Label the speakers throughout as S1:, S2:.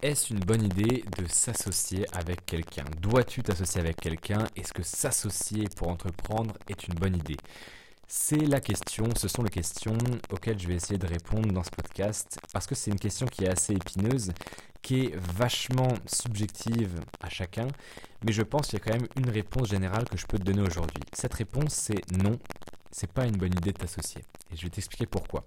S1: Est-ce une bonne idée de s'associer avec quelqu'un? Dois-tu t'associer avec quelqu'un? Est-ce que s'associer pour entreprendre est une bonne idée? C'est la question, ce sont les questions auxquelles je vais essayer de répondre dans ce podcast, parce que c'est une question qui est assez épineuse, qui est vachement subjective à chacun, mais je pense qu'il y a quand même une réponse générale que je peux te donner aujourd'hui. Cette réponse, c'est non, c'est pas une bonne idée de t'associer. Et je vais t'expliquer pourquoi.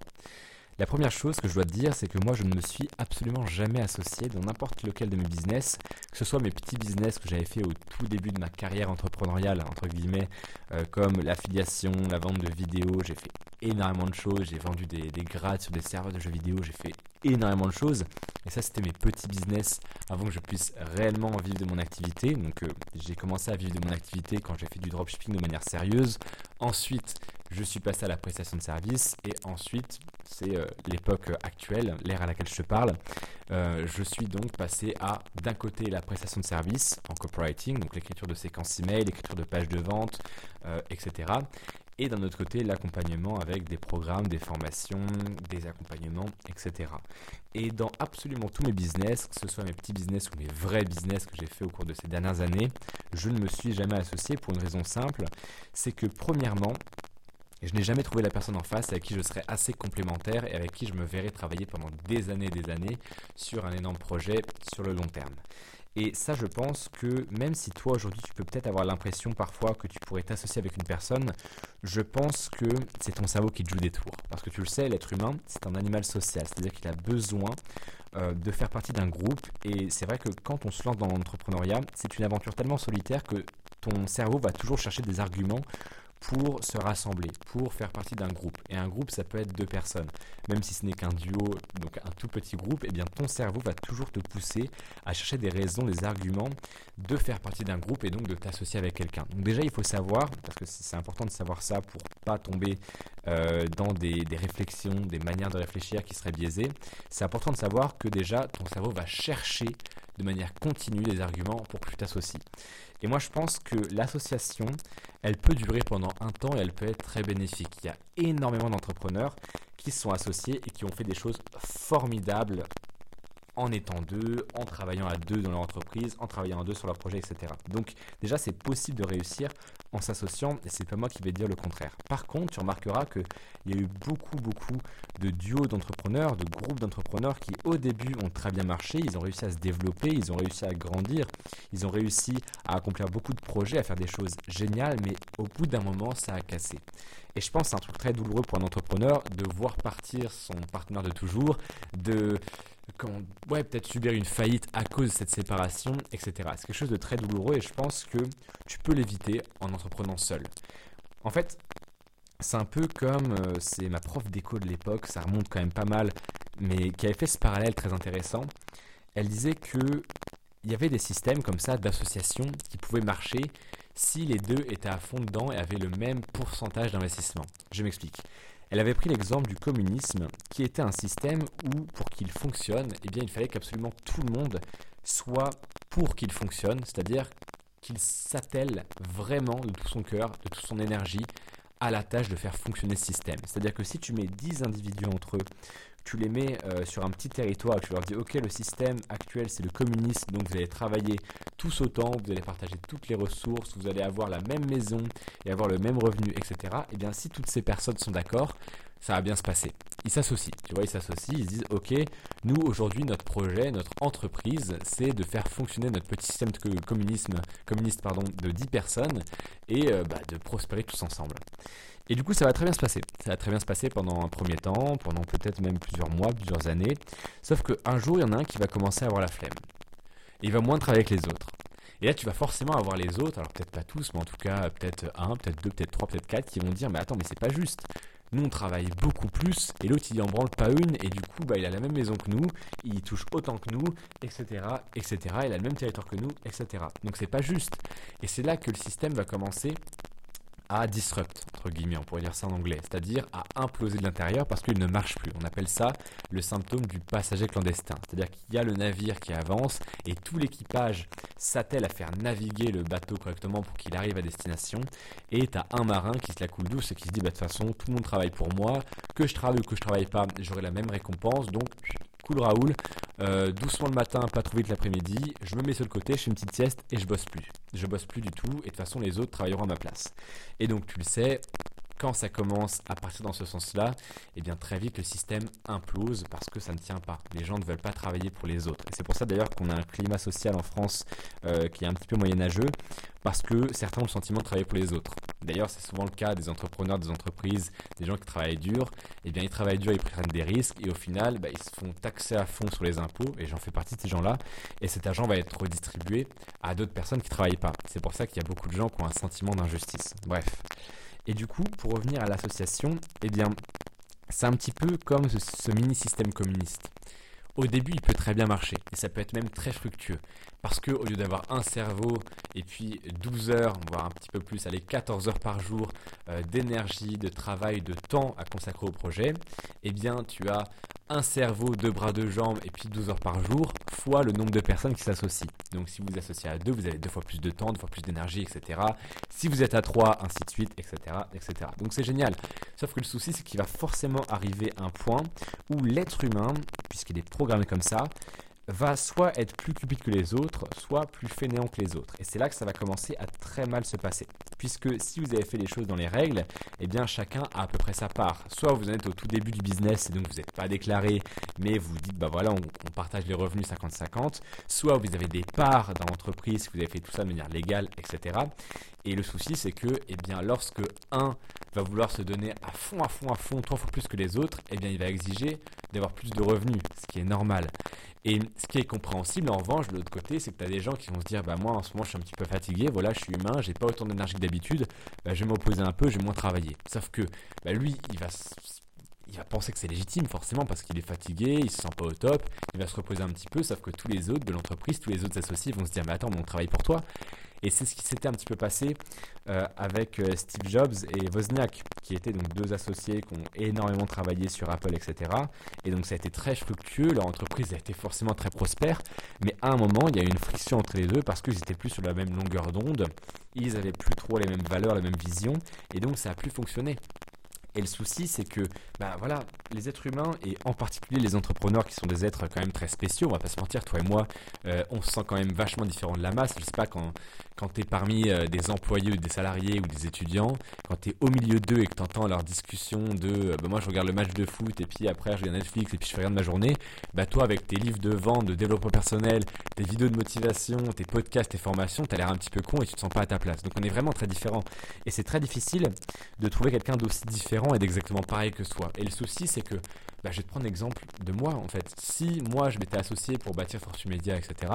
S1: La première chose que je dois te dire, c'est que moi, je ne me suis absolument jamais associé dans n'importe lequel de mes business, que ce soit mes petits business que j'avais fait au tout début de ma carrière entrepreneuriale, entre guillemets, euh, comme l'affiliation, la vente de vidéos, j'ai fait énormément de choses, j'ai vendu des, des grades sur des serveurs de jeux vidéo, j'ai fait énormément de choses. Et ça, c'était mes petits business avant que je puisse réellement vivre de mon activité. Donc, euh, j'ai commencé à vivre de mon activité quand j'ai fait du dropshipping de manière sérieuse. Ensuite, je suis passé à la prestation de service et ensuite, c'est euh, l'époque actuelle, l'ère à laquelle je te parle, euh, je suis donc passé à d'un côté la prestation de service en copywriting, donc l'écriture de séquences email, l'écriture de pages de vente, euh, etc. Et d'un autre côté, l'accompagnement avec des programmes, des formations, des accompagnements, etc. Et dans absolument tous mes business, que ce soit mes petits business ou mes vrais business que j'ai fait au cours de ces dernières années, je ne me suis jamais associé pour une raison simple, c'est que premièrement, et je n'ai jamais trouvé la personne en face avec qui je serais assez complémentaire et avec qui je me verrais travailler pendant des années et des années sur un énorme projet sur le long terme. Et ça, je pense que même si toi aujourd'hui tu peux peut-être avoir l'impression parfois que tu pourrais t'associer avec une personne, je pense que c'est ton cerveau qui joue des tours. Parce que tu le sais, l'être humain, c'est un animal social, c'est-à-dire qu'il a besoin euh, de faire partie d'un groupe. Et c'est vrai que quand on se lance dans l'entrepreneuriat, c'est une aventure tellement solitaire que ton cerveau va toujours chercher des arguments pour se rassembler, pour faire partie d'un groupe. Et un groupe, ça peut être deux personnes. Même si ce n'est qu'un duo, donc un tout petit groupe, eh bien ton cerveau va toujours te pousser à chercher des raisons, des arguments de faire partie d'un groupe et donc de t'associer avec quelqu'un. Donc déjà, il faut savoir, parce que c'est important de savoir ça pour pas tomber euh, dans des, des réflexions, des manières de réfléchir qui seraient biaisées, c'est important de savoir que déjà ton cerveau va chercher de manière continue des arguments pour que tu t'associes. Et moi, je pense que l'association, elle peut durer pendant un temps et elle peut être très bénéfique. Il y a énormément d'entrepreneurs qui se sont associés et qui ont fait des choses formidables en étant deux, en travaillant à deux dans leur entreprise, en travaillant à deux sur leur projet, etc. Donc déjà, c'est possible de réussir en s'associant, et c'est pas moi qui vais dire le contraire. Par contre, tu remarqueras qu'il y a eu beaucoup, beaucoup de duos d'entrepreneurs, de groupes d'entrepreneurs qui au début ont très bien marché, ils ont réussi à se développer, ils ont réussi à grandir, ils ont réussi à accomplir beaucoup de projets, à faire des choses géniales, mais au bout d'un moment, ça a cassé. Et je pense que c'est un truc très douloureux pour un entrepreneur de voir partir son partenaire de toujours, de ouais, peut-être subir une faillite à cause de cette séparation, etc. C'est quelque chose de très douloureux et je pense que tu peux l'éviter en entreprenant seul. En fait, c'est un peu comme, euh, c'est ma prof d'éco de l'époque, ça remonte quand même pas mal, mais qui avait fait ce parallèle très intéressant. Elle disait que il y avait des systèmes comme ça d'association qui pouvaient marcher si les deux étaient à fond dedans et avaient le même pourcentage d'investissement. Je m'explique. Elle avait pris l'exemple du communisme, qui était un système où, pour qu'il fonctionne, eh bien, il fallait qu'absolument tout le monde soit pour qu'il fonctionne, c'est-à-dire qu'il s'attelle vraiment de tout son cœur, de toute son énergie à la tâche de faire fonctionner ce système. C'est-à-dire que si tu mets 10 individus entre eux, tu les mets euh, sur un petit territoire, tu leur dis ok le système actuel c'est le communisme, donc vous allez travailler tous autant, vous allez partager toutes les ressources, vous allez avoir la même maison et avoir le même revenu, etc. Et eh bien si toutes ces personnes sont d'accord, ça va bien se passer. Ils s'associent, tu vois, ils s'associent, ils se disent, ok, nous aujourd'hui notre projet, notre entreprise, c'est de faire fonctionner notre petit système de communisme, communiste pardon, de 10 personnes et euh, bah, de prospérer tous ensemble. Et du coup, ça va très bien se passer. Ça va très bien se passer pendant un premier temps, pendant peut-être même plusieurs mois, plusieurs années. Sauf qu'un jour, il y en a un qui va commencer à avoir la flemme. Et il va moins travailler avec les autres. Et là, tu vas forcément avoir les autres, alors peut-être pas tous, mais en tout cas, peut-être un, peut-être deux, peut-être trois, peut-être quatre, qui vont dire, mais attends, mais c'est pas juste. Nous, on travaille beaucoup plus, et l'autre, il en branle pas une, et du coup, bah, il a la même maison que nous, il touche autant que nous, etc., etc., il a le même territoire que nous, etc. Donc, c'est pas juste. Et c'est là que le système va commencer à disrupt, entre guillemets, on pourrait dire ça en anglais, c'est-à-dire à imploser de l'intérieur parce qu'il ne marche plus. On appelle ça le symptôme du passager clandestin, c'est-à-dire qu'il y a le navire qui avance et tout l'équipage s'attelle à faire naviguer le bateau correctement pour qu'il arrive à destination et t'as un marin qui se la coule douce et qui se dit bah de toute façon tout le monde travaille pour moi, que je travaille ou que je travaille pas, j'aurai la même récompense. Donc cool Raoul, euh, doucement le matin, pas trop vite l'après-midi, je me mets sur le côté, je fais une petite sieste et je bosse plus. Je bosse plus du tout et de toute façon les autres travailleront à ma place. Et donc tu le sais, quand ça commence à partir dans ce sens-là, eh bien très vite le système implose parce que ça ne tient pas. Les gens ne veulent pas travailler pour les autres. Et c'est pour ça d'ailleurs qu'on a un climat social en France euh, qui est un petit peu moyenâgeux parce que certains ont le sentiment de travailler pour les autres. D'ailleurs, c'est souvent le cas des entrepreneurs, des entreprises, des gens qui travaillent dur. Eh bien, ils travaillent dur, ils prennent des risques et au final, bah, ils se font taxer à fond sur les impôts et j'en fais partie de ces gens-là. Et cet argent va être redistribué à d'autres personnes qui travaillent pas. C'est pour ça qu'il y a beaucoup de gens qui ont un sentiment d'injustice. Bref. Et du coup, pour revenir à l'association, eh bien, c'est un petit peu comme ce, mini-système communiste. Au début, il peut très bien marcher et ça peut être même très fructueux. Parce que au lieu d'avoir un cerveau et puis 12 heures, voire un petit peu plus, allez 14 heures par jour euh, d'énergie, de travail, de temps à consacrer au projet, eh bien tu as un cerveau, deux bras, deux jambes et puis 12 heures par jour, fois le nombre de personnes qui s'associent. Donc si vous associez à deux, vous avez deux fois plus de temps, deux fois plus d'énergie, etc. Si vous êtes à trois, ainsi de suite, etc. etc. Donc c'est génial. Sauf que le souci, c'est qu'il va forcément arriver un point où l'être humain, puisqu'il est programmé comme ça, va soit être plus cupide que les autres, soit plus fainéant que les autres. Et c'est là que ça va commencer à très mal se passer. Puisque si vous avez fait les choses dans les règles, eh bien chacun a à peu près sa part. Soit vous en êtes au tout début du business et donc vous n'êtes pas déclaré, mais vous dites bah voilà, on, partage les revenus 50-50. Soit vous avez des parts dans l'entreprise, vous avez fait tout ça de manière légale, etc. Et le souci, c'est que, eh bien, lorsque un va vouloir se donner à fond, à fond, à fond, trois fois plus que les autres, eh bien, il va exiger d'avoir plus de revenus, ce qui est normal. Et ce qui est compréhensible, en revanche, de l'autre côté, c'est que tu des gens qui vont se dire, bah moi, en ce moment, je suis un petit peu fatigué, voilà, je suis humain, j'ai pas autant d'énergie que d'habitude, bah, je vais m'opposer un peu, je vais moins travailler. Sauf que, bah, lui, il va il va penser que c'est légitime forcément parce qu'il est fatigué, il se sent pas au top, il va se reposer un petit peu, sauf que tous les autres de l'entreprise, tous les autres associés vont se dire mais attends, on travaille pour toi. Et c'est ce qui s'était un petit peu passé euh, avec euh, Steve Jobs et Wozniak, qui étaient donc deux associés qui ont énormément travaillé sur Apple, etc. Et donc ça a été très fructueux, leur entreprise a été forcément très prospère, mais à un moment, il y a eu une friction entre les deux parce qu'ils étaient plus sur la même longueur d'onde, ils avaient plus trop les mêmes valeurs, la même vision, et donc ça a plus fonctionné. Et le souci, c'est que, bah voilà, les êtres humains et en particulier les entrepreneurs qui sont des êtres quand même très spéciaux, on va pas se mentir, toi et moi, euh, on se sent quand même vachement différent de la masse. Je sais pas quand quand tu es parmi euh, des employés ou des salariés ou des étudiants, quand tu es au milieu d'eux et que tu entends leur discussion de euh, bah moi je regarde le match de foot et puis après je regarde Netflix et puis je fais rien de ma journée, bah toi avec tes livres de vente, de développement personnel, tes vidéos de motivation, tes podcasts, tes formations, tu as l'air un petit peu con et tu te sens pas à ta place. Donc on est vraiment très différents. Et c'est très difficile de trouver quelqu'un d'aussi différent et d'exactement pareil que soi. Et le souci c'est que bah, je vais te prendre l'exemple de moi en fait. Si moi je m'étais associé pour bâtir Fortune Media, etc.,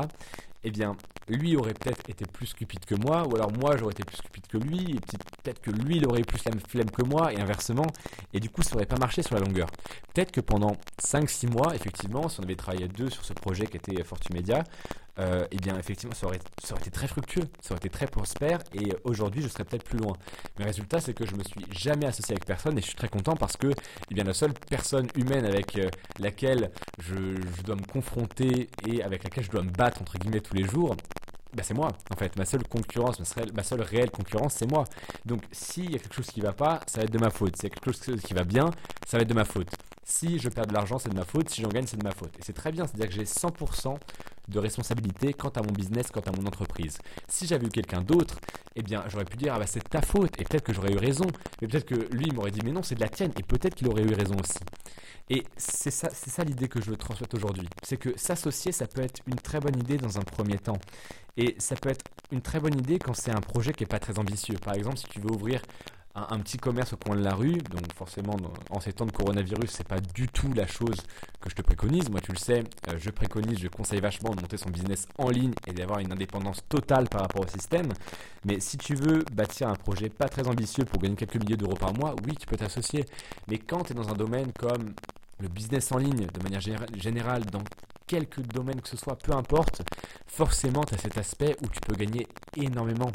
S1: eh bien, lui aurait peut-être été plus stupide que moi, ou alors moi j'aurais été plus stupide que lui, et peut-être que lui il aurait eu plus la flemme que moi, et inversement, et du coup ça n'aurait pas marché sur la longueur. Peut-être que pendant 5-6 mois, effectivement, si on avait travaillé deux sur ce projet qui était Fortune Media, euh, eh bien effectivement ça aurait, ça aurait été très fructueux, ça aurait été très prospère et aujourd'hui je serais peut-être plus loin. Mais le résultat c'est que je me suis jamais associé avec personne et je suis très content parce que eh bien la seule personne humaine avec euh, laquelle je, je, dois me confronter et avec laquelle je dois me battre entre guillemets tous les jours, bah c'est moi en fait. Ma seule concurrence, ma seule réelle concurrence, c'est moi. Donc s'il y a quelque chose qui va pas, ça va être de ma faute. S'il y a quelque chose qui va bien, ça va être de ma faute. Si je perds de l'argent, c'est de ma faute. Si j'en gagne, c'est de ma faute. Et c'est très bien, c'est-à-dire que j'ai 100% de responsabilité quant à mon business, quant à mon entreprise. Si j'avais eu quelqu'un d'autre, eh bien, j'aurais pu dire, ah bah c'est ta faute, et peut-être que j'aurais eu raison, mais peut-être que lui m'aurait dit, mais non, c'est de la tienne, et peut-être qu'il aurait eu raison aussi. Et c'est ça, c'est ça l'idée que je veux transmettre aujourd'hui. C'est que s'associer, ça peut être une très bonne idée dans un premier temps. Et ça peut être une très bonne idée quand c'est un projet qui n'est pas très ambitieux. Par exemple, si tu veux ouvrir un, petit commerce au coin de la rue, donc forcément en ces temps de coronavirus, c'est pas du tout la chose que je te préconise. Moi, tu le sais, euh, je préconise, je conseille vachement de monter son business en ligne et d'avoir une indépendance totale par rapport au système. Mais si tu veux bâtir un projet pas très ambitieux pour gagner quelques milliers d'euros par mois, oui, tu peux t'associer. Mais quand tu es dans un domaine comme le business en ligne, de manière générale, dans quelques domaines que ce soit, peu importe, forcément tu as cet aspect où tu peux gagner énormément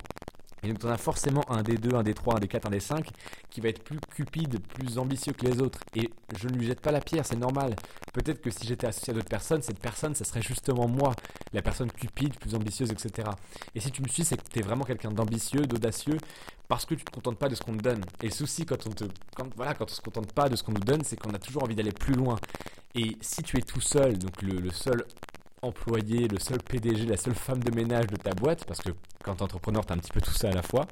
S1: Et donc, tu as forcément un des deux, un des trois, un des quatre, un des cinq qui va être plus cupide, plus ambitieux que les autres. Et je ne lui jette pas la pierre, c'est normal. Peut-être que si j'étais associé à d'autres personnes, cette personne, ça serait justement moi, la personne cupide, plus ambitieuse, etc. Et si tu me suis, c'est que tu es vraiment quelqu'un d'ambitieux, d'audacieux, parce que tu te contentes pas de ce qu'on te donne. Et le souci, quand on te, quand, voilà, quand on se contente pas de ce qu'on nous donne, c'est qu'on a toujours envie d'aller plus loin. Et si tu es tout seul, donc le seul employé, le seul PDG, la seule femme de ménage de ta boîte, parce que quand tu es entrepreneur, tu as un petit peu tout ça à la fois.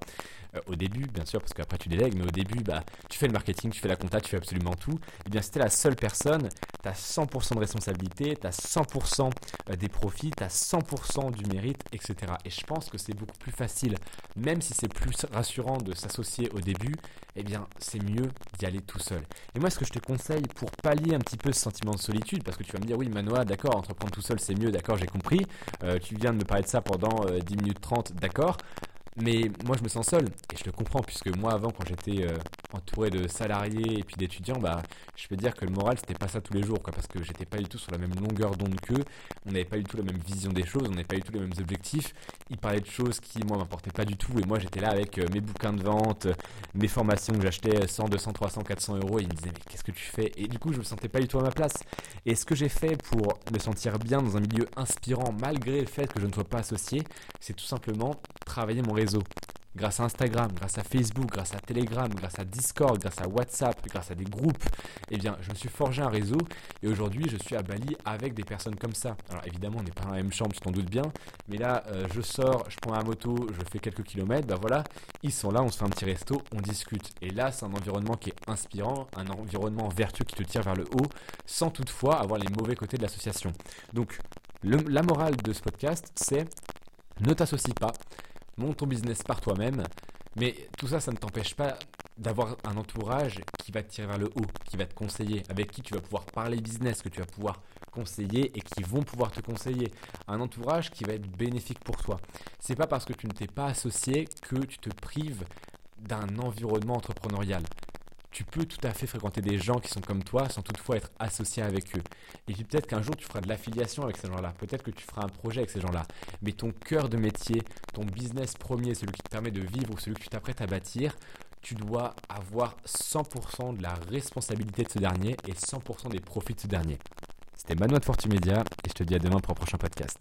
S1: Euh, au début, bien sûr, parce qu'après tu délègues, mais au début, bah, tu fais le marketing, tu fais la compta, tu fais absolument tout. Et eh bien, si tu es la seule personne, tu as 100% de responsabilité, tu as 100% des profits, tu as 100% du mérite, etc. Et je pense que c'est beaucoup plus facile, même si c'est plus rassurant de s'associer au début, eh bien, c'est mieux d'y aller tout seul. Et moi, ce que je te conseille pour pallier un petit peu ce sentiment de solitude, parce que tu vas me dire, oui, Manoa, d'accord, entreprendre tout seul, c'est mieux, d'accord, j'ai compris. Euh, tu viens de me parler de ça pendant 10 euh, minutes 30, d'accord. Mais moi, je me sens seul et je le comprends puisque moi, avant, quand j'étais euh, entouré de salariés et puis d'étudiants, bah, je peux dire que le moral, c'était pas ça tous les jours, quoi, parce que j'étais pas du tout sur la même longueur d'onde qu'eux. On n'avait pas du tout la même vision des choses, on n'avait pas du tout les mêmes objectifs. Ils parlaient de choses qui, moi, m'importaient pas du tout et moi, j'étais là avec euh, mes bouquins de vente, mes formations que j'achetais 100, 200, 300, 400 euros et ils me disaient, mais qu'est-ce que tu fais? Et du coup, je me sentais pas du tout à ma place. Et ce que j'ai fait pour me sentir bien dans un milieu inspirant, malgré le fait que je ne sois pas associé, c'est tout simplement travailler mon Grâce à Instagram, grâce à Facebook, grâce à Telegram, grâce à Discord, grâce à WhatsApp, grâce à des groupes, eh bien, je me suis forgé un réseau et aujourd'hui, je suis à Bali avec des personnes comme ça. Alors évidemment, on n'est pas dans la même chambre, tu t'en doutes bien, mais là, euh, je sors, je prends ma moto, je fais quelques kilomètres, bah voilà, ils sont là, on se fait un petit resto, on discute. Et là, c'est un environnement qui est inspirant, un environnement vertueux qui te tire vers le haut, sans toutefois avoir les mauvais côtés de l'association. Donc, la morale de ce podcast, c'est ne t'associe pas monte ton business par toi-même. Mais tout ça, ça ne t'empêche pas d'avoir un entourage qui va te tirer vers le haut, qui va te conseiller, avec qui tu vas pouvoir parler business, que tu vas pouvoir conseiller et qui vont pouvoir te conseiller. Un entourage qui va être bénéfique pour toi. C'est pas parce que tu ne t'es pas associé que tu te prives d'un environnement entrepreneurial tu peux tout à fait fréquenter des gens qui sont comme toi sans toutefois être associé avec eux. Et puis peut-être qu'un jour tu feras de l'affiliation avec ces gens-là, peut-être que tu feras un projet avec ces gens-là, mais ton cœur de métier, ton business premier, celui qui te permet de vivre ou celui que tu t'apprêtes à bâtir, tu dois avoir 100% de la responsabilité de ce dernier et 100% des profits de ce dernier. C'était Manoa de Fortumedia et je te dis à demain pour un prochain podcast.